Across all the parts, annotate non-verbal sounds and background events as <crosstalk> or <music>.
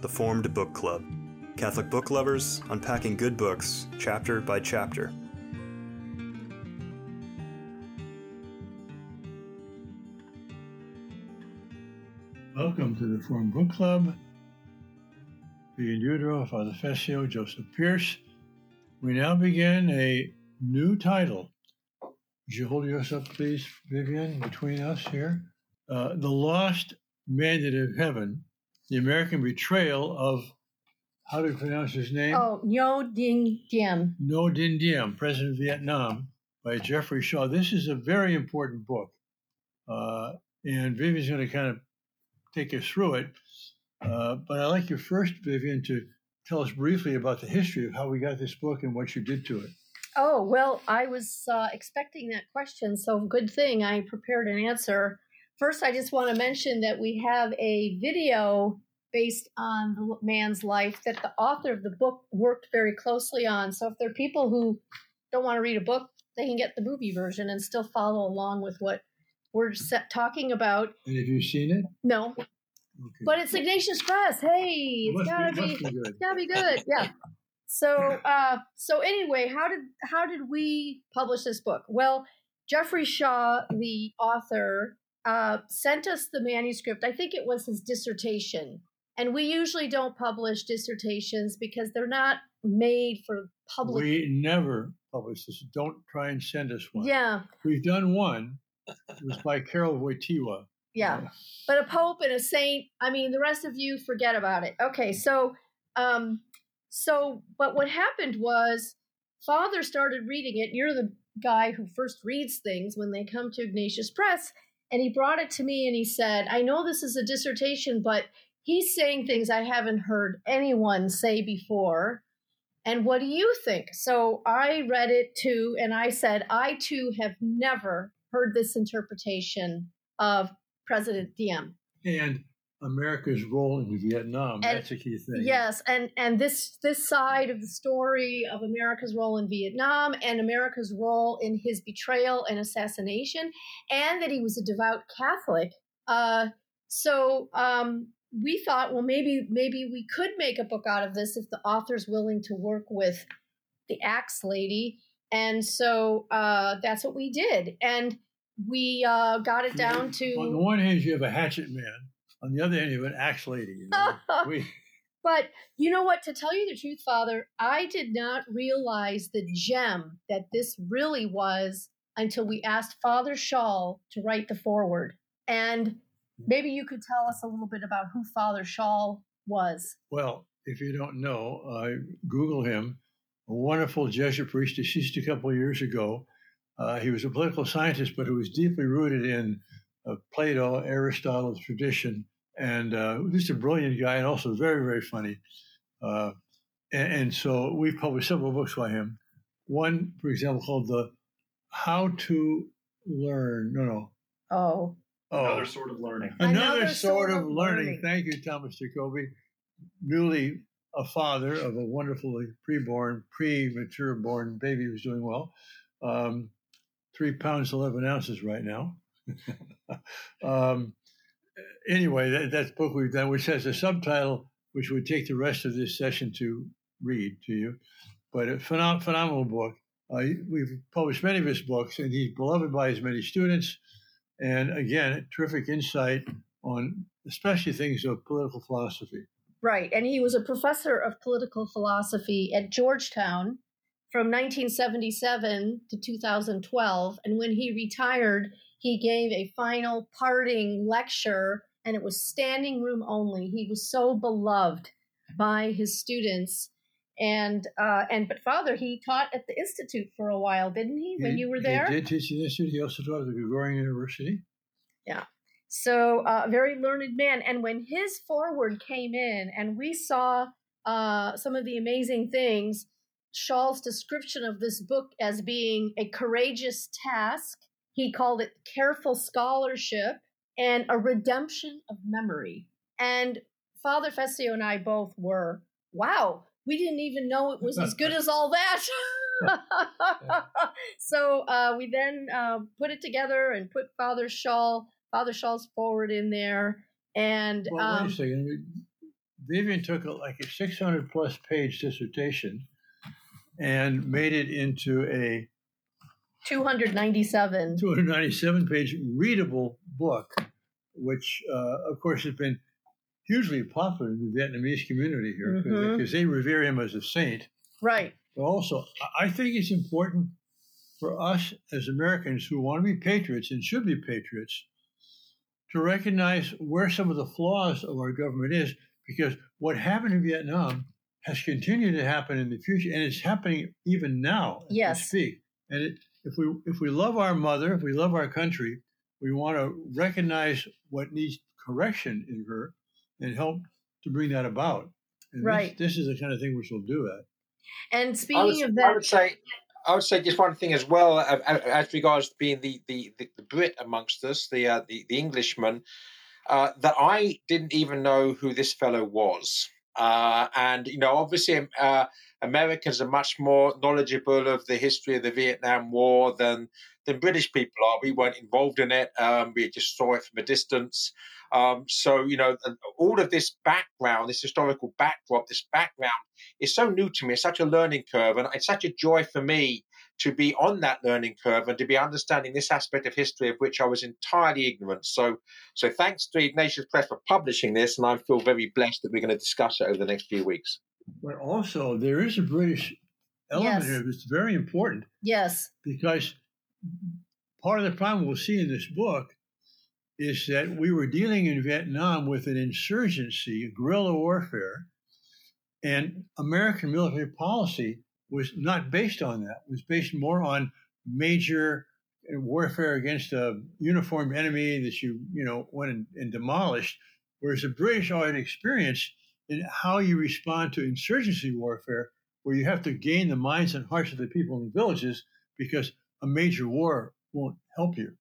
The Formed Book Club. Catholic book lovers unpacking good books, chapter by chapter. Welcome to the Formed Book Club. Vivian Dudro, Father Fessio, Joseph Pearce. We now begin a new title. Would you hold yours up, please, Vivian, between us here? Uh, the Lost Mandate of Heaven, the American betrayal of, how do you pronounce his name? Oh, Ngo Dinh Diem. Ngo Dinh Diem, President of Vietnam, by Geoffrey Shaw. This is a very important book. Uh, and Vivian's going to kind of take us through it. Uh, but I'd like you first, Vivian, to tell us briefly about the history of how we got this book and what you did to it. Oh, well, I was uh, expecting that question, so good thing I prepared an answer. First, I just want to mention that we have a video based on the man's life that the author of the book worked very closely on. So if there are people who don't want to read a book, they can get the movie version and still follow along with what we're set, talking about. And have you seen it? No, Okay. but it's Ignatius Press. Hey, it's be- gotta be, be it's gotta be good. Yeah. So, <laughs> uh, so anyway, how did how did we publish this book? Well, Geoffrey Shaw, the author, uh, sent us the manuscript. I think it was his dissertation, and we usually don't publish dissertations because they're not made for public. We never publish this. Don't try and send us one. yeah, We've done one. It was by Karol Wojtyła. yeah. but a pope and a saint i mean the rest of you forget about it okay so um so but what happened was father started reading it you're the guy who first reads things when they come to ignatius press and he brought it to me and he said i know this is a dissertation but he's saying things i haven't heard anyone say before and what do you think so i read it too and i said i too have never heard this interpretation of President Diem. And America's role in Vietnam. And- that's a key thing. Yes, and and this this side of the story of America's role in Vietnam and America's role in his betrayal and assassination, and that he was a devout Catholic. Uh, so um, we thought, well, maybe maybe we could make a book out of this if the author's willing to work with the Axe Lady, and so uh, that's what we did, and we uh, got it down to On the one hand, you have a hatchet man. On the other hand, you have an axe lady. You know? <laughs> we, But you know what? To tell you the truth, Father, I did not realize the gem that this really was until we asked Father Schall to write the foreword. And maybe you could tell us a little bit about who Father Schall was. well, if you don't know, uh, Google him. A wonderful Jesuit priest, deceased a couple of years ago. Uh, he was a political scientist, but who was deeply rooted in uh, Plato, Aristotle's tradition, and uh, just a brilliant guy, and also very, very funny. Uh, and, and so we've published several books by him. One, for example, called the "How to Learn." No, no. Oh, Oh, Another sort of learning. Another, sort, of learning. Thank you, Thomas Jacoby. Newly a father of a wonderfully preborn, premature born baby who's doing well. Um, three pounds, 11 ounces right now. <laughs> um, anyway, that, that's the book we've done, which has a subtitle which would take the rest of this session to read to you. But a phenom- phenomenal book. Uh, we've published many of his books, and he's beloved by his many students. And again, terrific insight on especially things of political philosophy. right. And he was a professor of political philosophy at Georgetown from 1977 to 2012. And when he retired, he gave a final parting lecture, and it was standing room only. He was so beloved by his students. And uh, and but father, he taught at the institute for a while, didn't he? When He- you were there, He did teach at the Institute. He also taught at the Gregorian University. Yeah, so, uh, a very learned man. And when his foreword came in and we saw uh, some of the amazing things, Schall's description of this book as being a courageous task, he called it careful scholarship and a redemption of memory. And Father Fessio and I both were, wow, we didn't even know it was as good as all that. <laughs> so uh, we then uh, put it together and put Father Schall, Father Schall's foreword in there, and Well, um, wait a second. Vivian took a, like a 600 plus page dissertation and made it into a 297 297 page readable book, which uh, of course has been hugely popular in the Vietnamese community here because Mhm. they revere him as a saint. right But also, I- think it's important for us as Americans who want to be patriots and should be patriots to recognize where some of the flaws of our government is because what happened in Vietnam has continued to happen in the future and it's happening even now as Yes. we speak. And it, if we if we love our mother, if we love our country, we want to recognize what needs correction in her and help to bring that about. And this- Right. This, is the kind of thing which will do that. and I would, speaking of I that would say, I would say just one thing as well, as regards being the, the, the, the Brit amongst us, the uh, the, the Englishman, uh, that I didn't even know who this fellow was. Uh, and you know, obviously, uh, Americans are much more knowledgeable of the history of the Vietnam War than than British people are. We weren't involved in it; um, we just saw it from a distance. Um, so you know, all of this background, this historical backdrop, this background is so new to me. It's such a learning curve, and it's such a joy for me to be on that learning curve and to be understanding this aspect of history of which I was entirely ignorant. So, so thanks to Ignatius Press for publishing this, and I feel very blessed that we're going to discuss it over the next few weeks. But also, there is a British element Yes. here that's very important yes because part of the problem we'll see in this book is that we were dealing in Vietnam with an insurgency, guerrilla warfare, and American military policy was not based on that. It was based more on major warfare against a uniformed enemy that you you know went and, and demolished, whereas the British already experienced in how you respond to insurgency warfare, where you have to gain the minds and hearts of the people in the villages because a major war won't help you.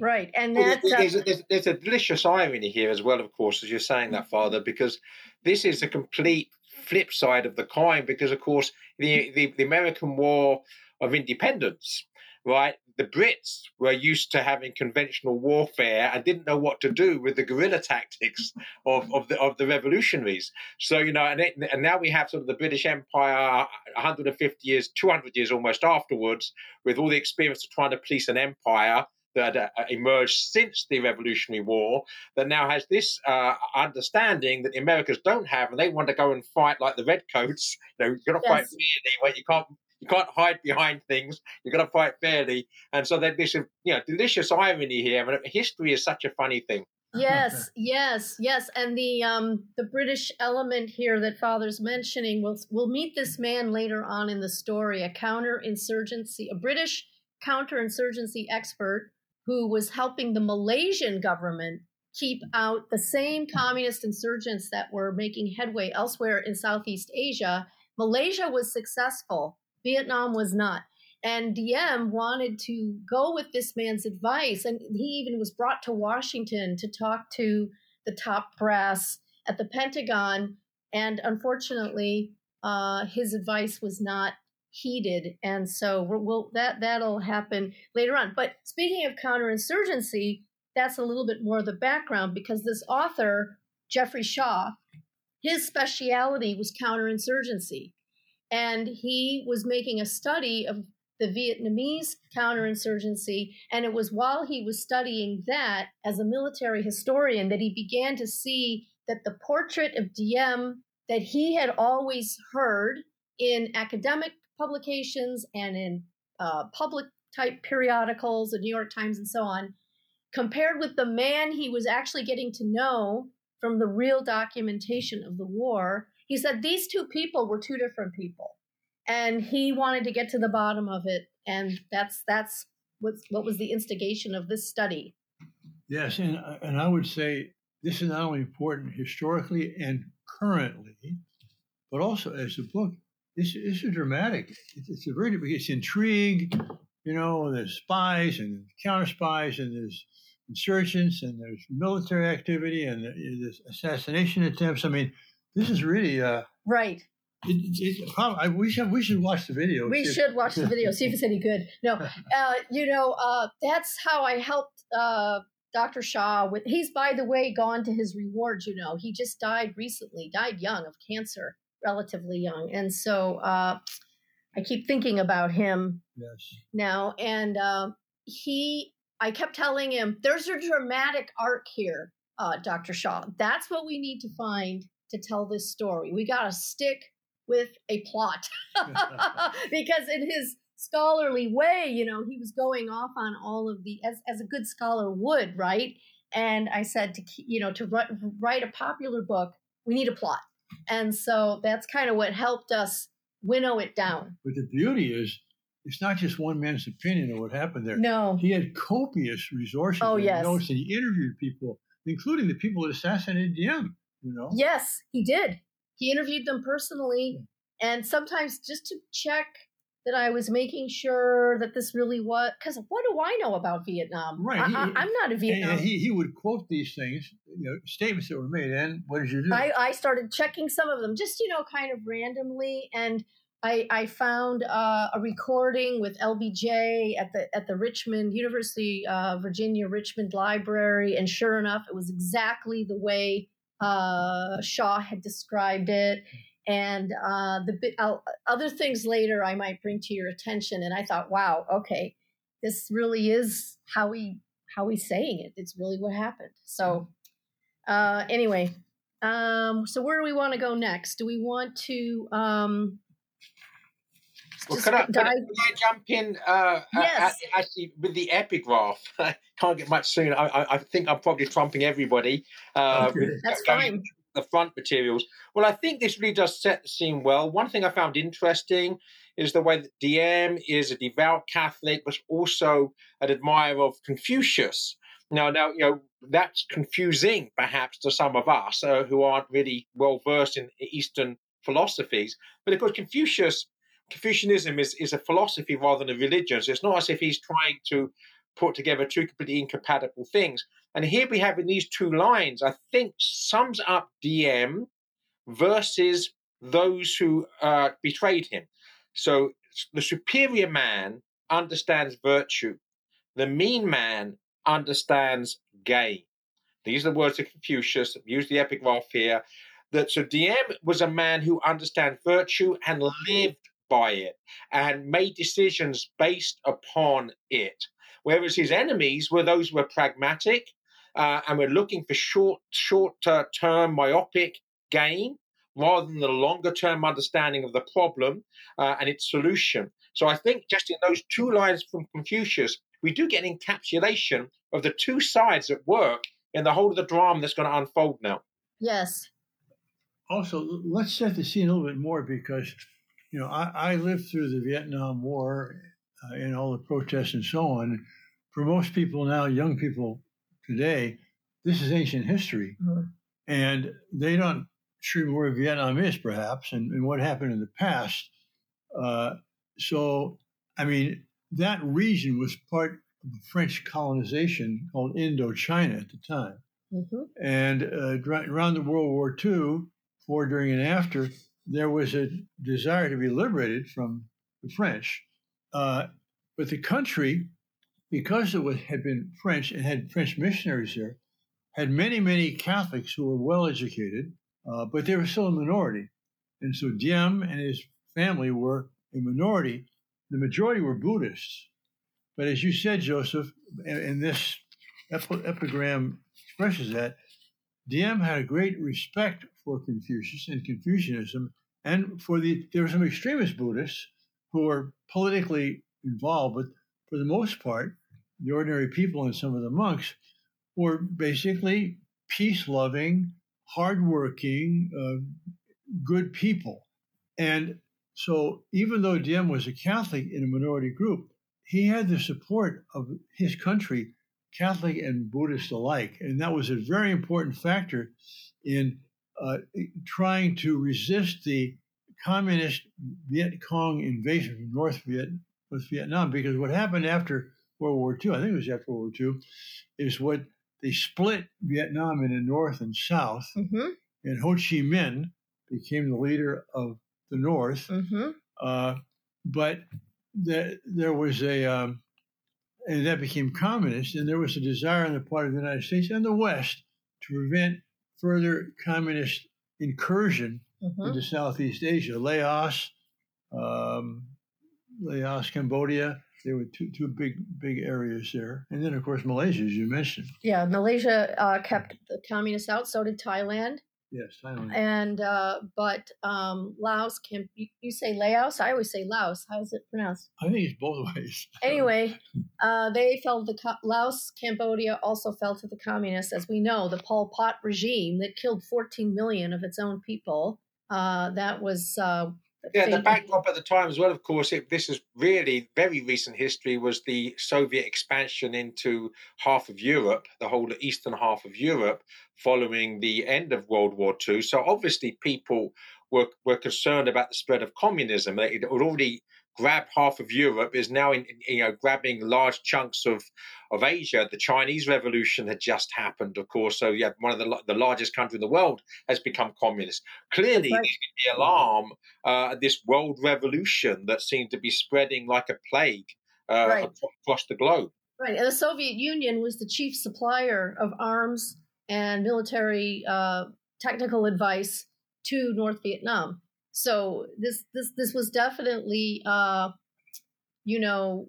right and Well, there's, uh, there's, there's a delicious irony here as well, of course, as you're saying that, Father, because this is a complete flip side of the coin. Because, of course, the, the, the American War of Independence, right? The Brits were used to having conventional warfare and didn't know what to do with the guerrilla tactics of, of the of the revolutionaries. So you know, and, it, and now we have sort of the British Empire, 150 years, 200 years almost afterwards, with all the experience of trying to police an empire that uh, emerged since the Revolutionary War that now has this uh, understanding that the Americans don't have, and they want to go and fight like the Redcoats. <laughs> You know, you're fight Yes. fairly, where you can't you can't hide behind things. You've got to fight fairly, and so there's this you know delicious irony here. And history is such a funny thing. yes <laughs> yes yes and the um the british element here that father's mentioning we'll we'll meet this man later on in the story a counterinsurgency a british counterinsurgency expert who was helping the malaysian government keep out the same communist insurgents that were making headway elsewhere in southeast asia malaysia was successful vietnam was not and Diem wanted to go with this man's advice, and he even was brought to Washington to talk to the top brass at the Pentagon. And unfortunately, uh, his advice was not heeded, and so we'll, that that'll happen later on. But speaking of counterinsurgency, that's a little bit more of the background because this author, Geoffrey Shaw, his speciality was counterinsurgency, and he was making a study of the Vietnamese counterinsurgency. And it was while he was studying that as a military historian that he began to see that the portrait of Diem that he had always heard in academic publications and in uh, public type periodicals, the New York Times, and so on, compared with the man he was actually getting to know from the real documentation of the war, he said these two people were two different people and he wanted to get to the bottom of it and that's that's what's, what was the instigation of this study Yes, and and I would say this is not only important historically and currently, but also as a book. This, this is dramatic. It's, it's a very it's intrigue. You know, there's spies and counter spies, and there's insurgents, and there's military activity, and there's assassination attempts. I mean, this is really uh, right it, it, probably, we should we should watch the video. we if- should watch the video see if it's any good no <laughs> uh, you know uh, that's how i helped uh, Dr. Shaw with he's by the way gone to his rewards, you know. He just died recently, died young of cancer, relatively young. And so uh I keep thinking about him Yes. now and uh, he I kept telling him there's a dramatic arc here, uh Dr. Shaw. That's what we need to find to tell this story. We got to stick with a plot. <laughs> <laughs> because in his scholarly way, you know, he was going off on all of the as as a good scholar would, right? And I said to you know to write, write a popular book, we need a plot, and so that's kind of what helped us winnow it down. But the beauty is, it's not just one man's opinion of what happened there. No, He had copious resources. Oh, and yes. notes, and he interviewed people, including the people that assassinated Diem. You know. yes, he did. He interviewed them personally, and sometimes just to check that I was making sure that this really was. Because what do I know about Vietnam? Right, I, I'm not a Vietnam. and he, he would quote these things, you know, statements that were made. And what did you do? I, I started checking some of them just you know kind of randomly and I, I found uh, a recording with LBJ at the at the Richmond University uh, Virginia Richmond Library, and sure enough, it was exactly the way uh, Shaw had described it. And uh, the bit, uh, other things later I might bring to your attention, and I thought, wow, okay, this really is how we how he's saying it. It's really what happened. So uh, anyway, um, so where do we want to go next? Do we want to um, Well, just could I, could, I, dive? could I jump in? Uh, Yes. a- actually, with the epigraph, <laughs> I can't get much sooner. I, I, I think I'm probably trumping everybody. Uh, That's fine. the front materials. Well, I think this really does set the scene well. One thing I found interesting is the way that Diem is a devout Catholic, but also an admirer of Confucius. Now, now, you know that's confusing, perhaps, to some of us uh, who aren't really well versed in Eastern philosophies. But of course, Confucius, Confucianism is is a philosophy rather than a religion. So it's not as if he's trying to put together two completely incompatible things. And here we have in these two lines, I think sums up Diem versus those who uh, betrayed him. So the superior man understands virtue, the mean man understands gain. These are the words of Confucius. Use the epigraph here. That so Diem was a man who understands virtue and lived by it and made decisions based upon it. Whereas his enemies were those who were pragmatic uh, and were looking for short, short uh, term myopic gain rather than the longer term understanding of the problem uh, and its solution. So I think just in those two lines from Confucius, we do get an encapsulation of the two sides at work in the whole of the drama that's going to unfold now. Yes. also, let's set the scene a little bit more because, you know, I, I lived through the Vietnam War uh, and all the protests and so on. For most people now, young people today, this is ancient history. Mhm. And they don't sure where Vietnam is, perhaps, and, and what happened in the past. Uh, so, I mean, that region was part of the French colonization called Indochina at the time. hmm And uh, around the World War II, before, during, and after, there was a desire to be liberated from the French. Uh, but the country, because it was, had been French and had French missionaries there, had many, many Catholics who were well educated, uh, but they were still a minority. And so Diem and his family were a minority. The majority were Buddhists. But as you said, Joseph, and, and this epi- epigram expresses that, Diem had a great respect for Confucius and Confucianism, and for the there were some extremist Buddhists who were politically involved, but for the most part, the ordinary people and some of the monks were basically peace-loving, hardworking, uh, good people. And so, even though Diem was a Catholic in a minority group, he had the support of his country, Catholic and Buddhist alike. And that was a very important factor in uh, trying to resist the communist Viet Cong invasion from North Viet, North Vietnam. Because what happened after World War II, I think it was after World War II, is what they split Vietnam into North and South. hmm And Ho Chi Minh became the leader of the North. hmm Uh, but the, there was a um, and that became communist. And there was a desire on the part of the United States and the West to prevent further communist incursion Mhm. into Southeast Asia. Laos, um, Laos, Cambodia. There were two two big big areas there, and then of course Malaysia, as you mentioned. Yeah, Malaysia uh, kept the communists out. So did Thailand. Yes, Thailand. And uh, but um, Laos can you, you say Laos? I always say Laos. How is it pronounced? I think it's both <laughs> ways. Anyway, uh, they fell to the Laos, Cambodia also fell to the communists, as we know. The Pol Pot regime that killed 14 million of its own people. Uh, that was uh, Yeah, the backdrop at the time as well, of course, it, this is really very recent history, was the Soviet expansion into half of Europe, the whole eastern half of Europe, following the end of World War II. So obviously people were, were concerned about the spread of communism. It had already grabbed half of Europe, is now in, in, you know grabbing large chunks of, of Asia. The Chinese Revolution had just happened, of course. So yeah, one of the, the largest country in the world has become communist. Clearly, Right. the alarm uh, this world revolution that seemed to be spreading like a plague uh, Right. across the globe. Right, and the Soviet Union was the chief supplier of arms and military uh, technical advice to North Vietnam. So this this this was definitely, uh, you know,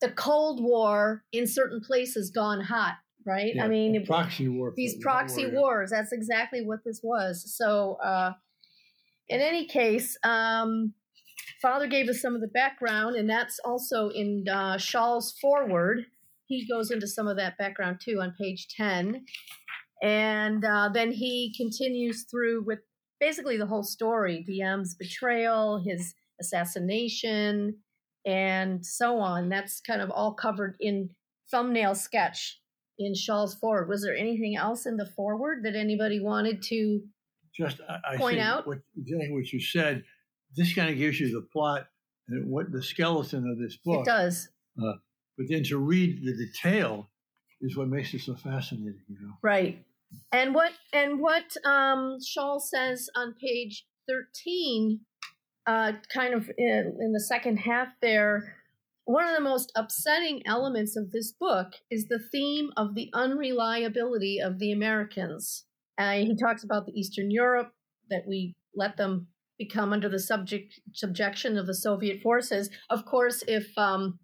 the Cold War in certain places gone hot. Right, Yeah, I mean, proxy war. these war, proxy yeah. wars. That's exactly what this was. So, uh, in any case, um, Father gave us some of the background, and that's also in uh, Schall's foreword. He goes into some of that background too on page 10. And uh, then he continues through with basically the whole story Diem's betrayal, his assassination, and so on. That's kind of all covered in thumbnail sketch in Schall's foreword. Was there anything else in the foreword that anybody wanted to? Just I, I Point out? what, exactly what you said. This kind of gives you the plot and what the skeleton of this book. It does. Uh, but then to read the detail is what makes it so fascinating. You know. Right. And what and what um, Schall says on page thirteen, uh, kind of in, in the second half there, one of the most upsetting elements of this book is the theme of the unreliability of the Americans. Uh, he talks about the Eastern Europe that we let them become under the subject subjection of the Soviet forces. Of course, if um,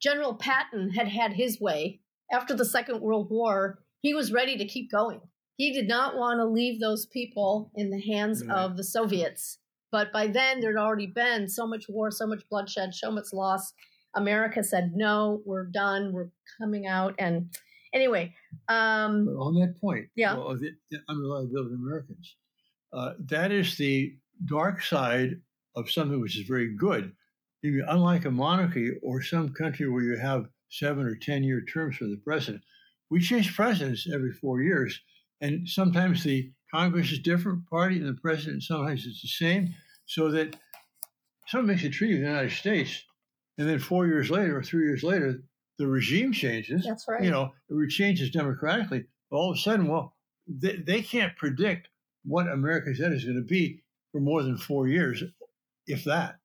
General Patton had had his way after the Second World War, he was ready to keep going. He did not want to leave those people in the hands Right. of the Soviets. But by then, there'd already been so much war, so much bloodshed, so much loss. America said, no, we're done. We're coming out. And anyway, um, But on that point, Yeah. well, the, unreliability of Americans, uh, that is the dark side of something which is very good. Unlike a monarchy or some country where you have seven or ten year terms for the president, we change presidents every four years, and sometimes the Congress is different party and the president sometimes it's the same, so that someone makes a treaty with the United States, and then four years later or three years later, the regime changes that's right. you know, it changes democratically. All of a sudden, well, they, they can't predict what America's head is going to be for more than four years, if that.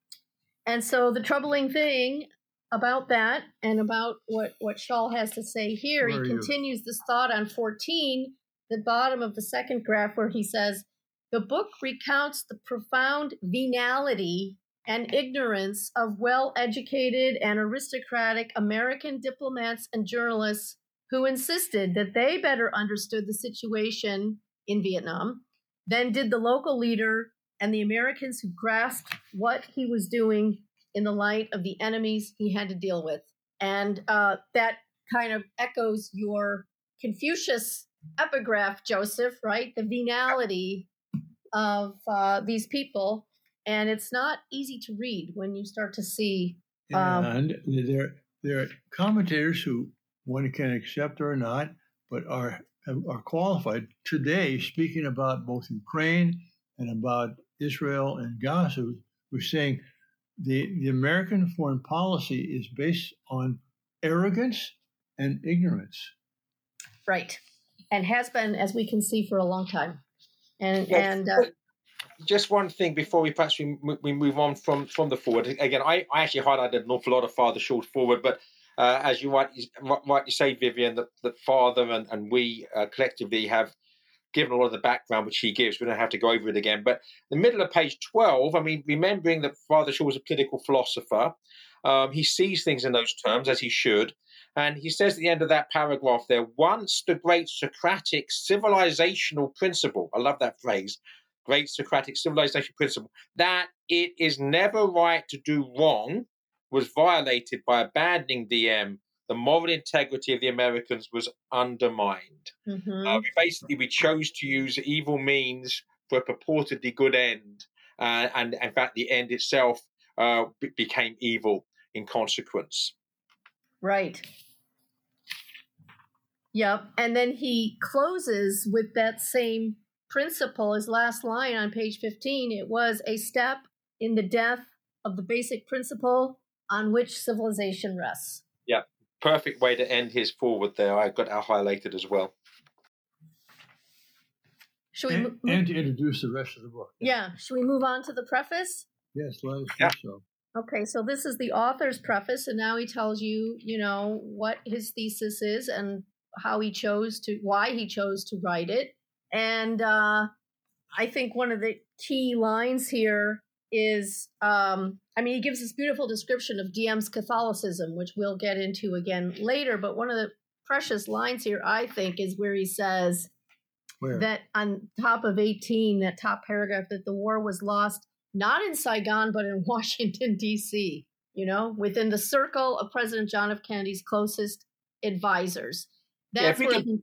And so the troubling thing about that and about what, what Schall has to say here, Where he continues this thought on 14, the bottom of the second graph, where he says, The book recounts the profound venality and ignorance of well educated and aristocratic American diplomats and journalists who insisted that they better understood the situation in Vietnam than did the local leader and the Americans who grasped what he was doing in the light of the enemies he had to deal with. And uh, that kind of echoes your Confucius epigraph, Joseph, right? The venality of uh, these people. And it's not easy to read when you start to see. Um, And there, there are commentators who one can accept or not, but are are qualified today speaking about both Ukraine and about Israel and Gaza, who are saying the, the American foreign policy is based on arrogance and ignorance. Right. And has been, as we can see, for a long time. And, Yeah, and uh, just one thing before we perhaps we, we move on from from the foreword. Again, I, I actually highlighted an awful lot of Father Schall's foreword, but uh, as you rightly, rightly say, Vivian, that, that father and, and we uh, collectively have given a lot of the background which he gives. We don't have to go over it again. But the middle of page 12, I mean, remembering that Father Schall was a political philosopher, um, he sees things in those terms, as he should. And he says at the end of that paragraph there, once the great Socratic civilizational principle, I love that phrase, great Socratic civilization principle, that it is never right to do wrong, was violated by abandoning Diem, the moral integrity of the Americans was undermined. Mm-hmm. Uh, we basically, we chose to use evil means for a purportedly good end, uh, and in fact, the end itself uh, b- became evil in consequence. Right. Yep. And then he closes with that same principle. His last line on page 15 it was a step in the death of the basic principle on which civilization rests. Yeah. Perfect way to end his foreword there. I got that highlighted as well. Should we and, move, and to introduce the rest of the book. Yeah. Should we move on to the preface? Yes, let us yeah. so. Okay, so this is the author's preface, and now he tells you, you know, what his thesis is and how he chose to, why he chose to write it. And uh, I think one of the key lines here is, um, I mean, he gives this beautiful description of Diem's Catholicism, which we'll get into again later. But one of the precious lines here, I think, is where he says where? that on top of 18, that top paragraph, that the war was lost not in Saigon, but in <laughs> Washington, D.C., you know, within the circle of President John F. Kennedy's closest advisors. That's yeah, if, we can,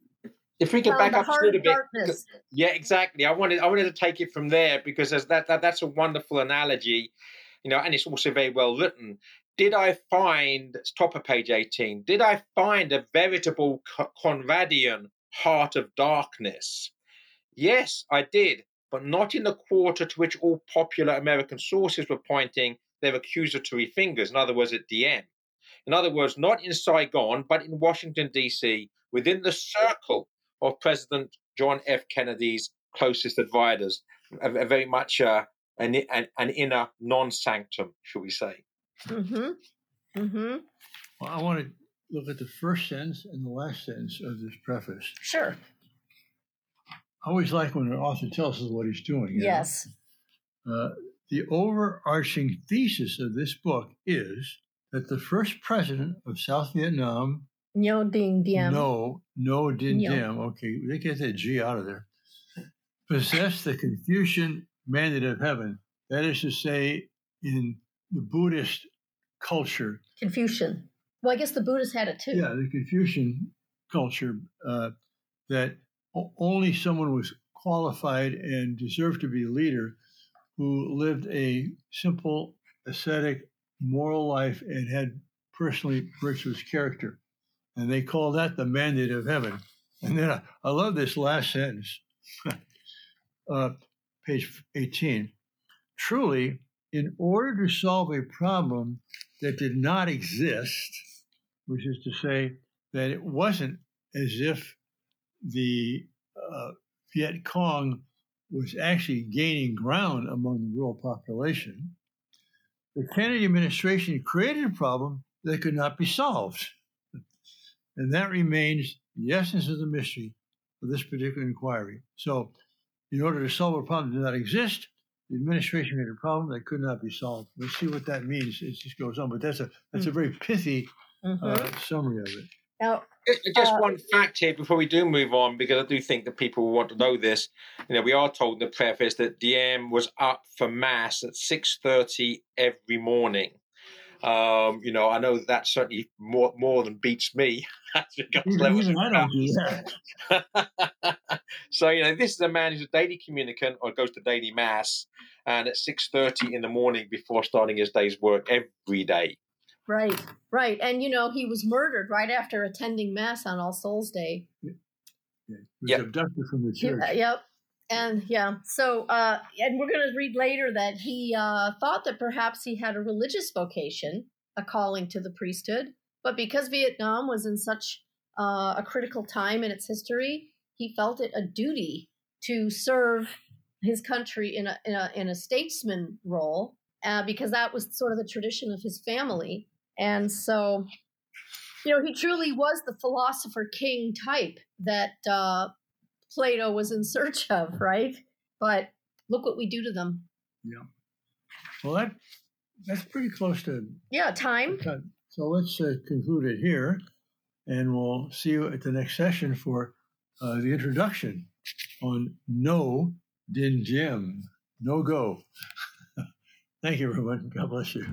if we can back up a little bit. Yeah, exactly. I wanted I wanted to take it from there because that, that that's a wonderful analogy, you know, and it's also very well written. Did I find it's top of page 18? Did I find a veritable Conradian heart of darkness? Yes, I did but not in the quarter to which all popular American sources were pointing their accusatory fingers, in other words, at Diem. In other words, not in Saigon, but in Washington, D.C., within the circle of President John F. Kennedy's closest advisors, a, a very much uh, an, an, an, inner non sanctum, shall we say. Mm-hmm. Mm-hmm. Well, I want to look at the first sentence and the last sentence of this preface. Sure. I always like when an author tells us what he's doing. Yes. Uh, the overarching thesis of this book is that the first president of South Vietnam, Ngo Dinh Diem, no, no Dinh Diem, okay, they get that G out of there, possessed the Confucian mandate of heaven. That is to say, in the Buddhist culture, Confucian. Well, I guess the Buddhists had it too. Yeah, the Confucian culture uh, that only someone was qualified and deserved to be a leader who lived a simple, ascetic, moral life and had personally virtuous character. And they call that the mandate of heaven. And then I, I love this last sentence, <laughs> uh, page 18. Truly, in order to solve a problem that did not exist, which is to say that it wasn't as if the uh, Viet Cong was actually gaining ground among the rural population, the Kennedy administration created a problem that could not be solved. And that remains the essence of the mystery of this particular inquiry. So, in order to solve a problem that did not exist, the administration made a problem that could not be solved. Let's see what that means. It just goes on, but that's a that's a mm. very pithy mm-hmm. uh, summary of it. Now, just uh, one fact here before we do move on, because I do think that people want to know this. You know, we are told in the preface that Diem was up for mass at six thirty every morning. Um, you know, I know that certainly more more than beats me. Even I don't so you know, this is a man who's a daily communicant or goes to daily mass, and at six thirty in the morning before starting his day's work every day. Right, right. And, you know, he was murdered right after attending Mass on All Souls Day. Yeah. He was yep. abducted from the church. Yeah, yep. And yeah, so, uh, and we're going to read later that he uh, thought that perhaps he had a religious vocation, a calling to the priesthood, but because Vietnam was in such uh, a critical time in its history, he felt it a duty to serve his country in a, in a, in a statesman role uh, because that was sort of the tradition of his family. And so you know, he truly was the philosopher king type that uh, Plato was in search of, right? But look what we do to them. Yeah. Well, that that's pretty close to yeah time. So let's uh, conclude it here, and we'll see you at the next session for uh, the introduction on no din jim, no go. <laughs> Thank you, everyone. God bless you.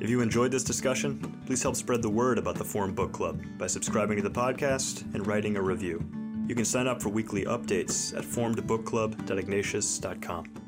If you enjoyed this discussion, please help spread the word about the Formed Book Club by subscribing to the podcast and writing a review. You can sign up for weekly updates at formedbookclub.ignatius.com.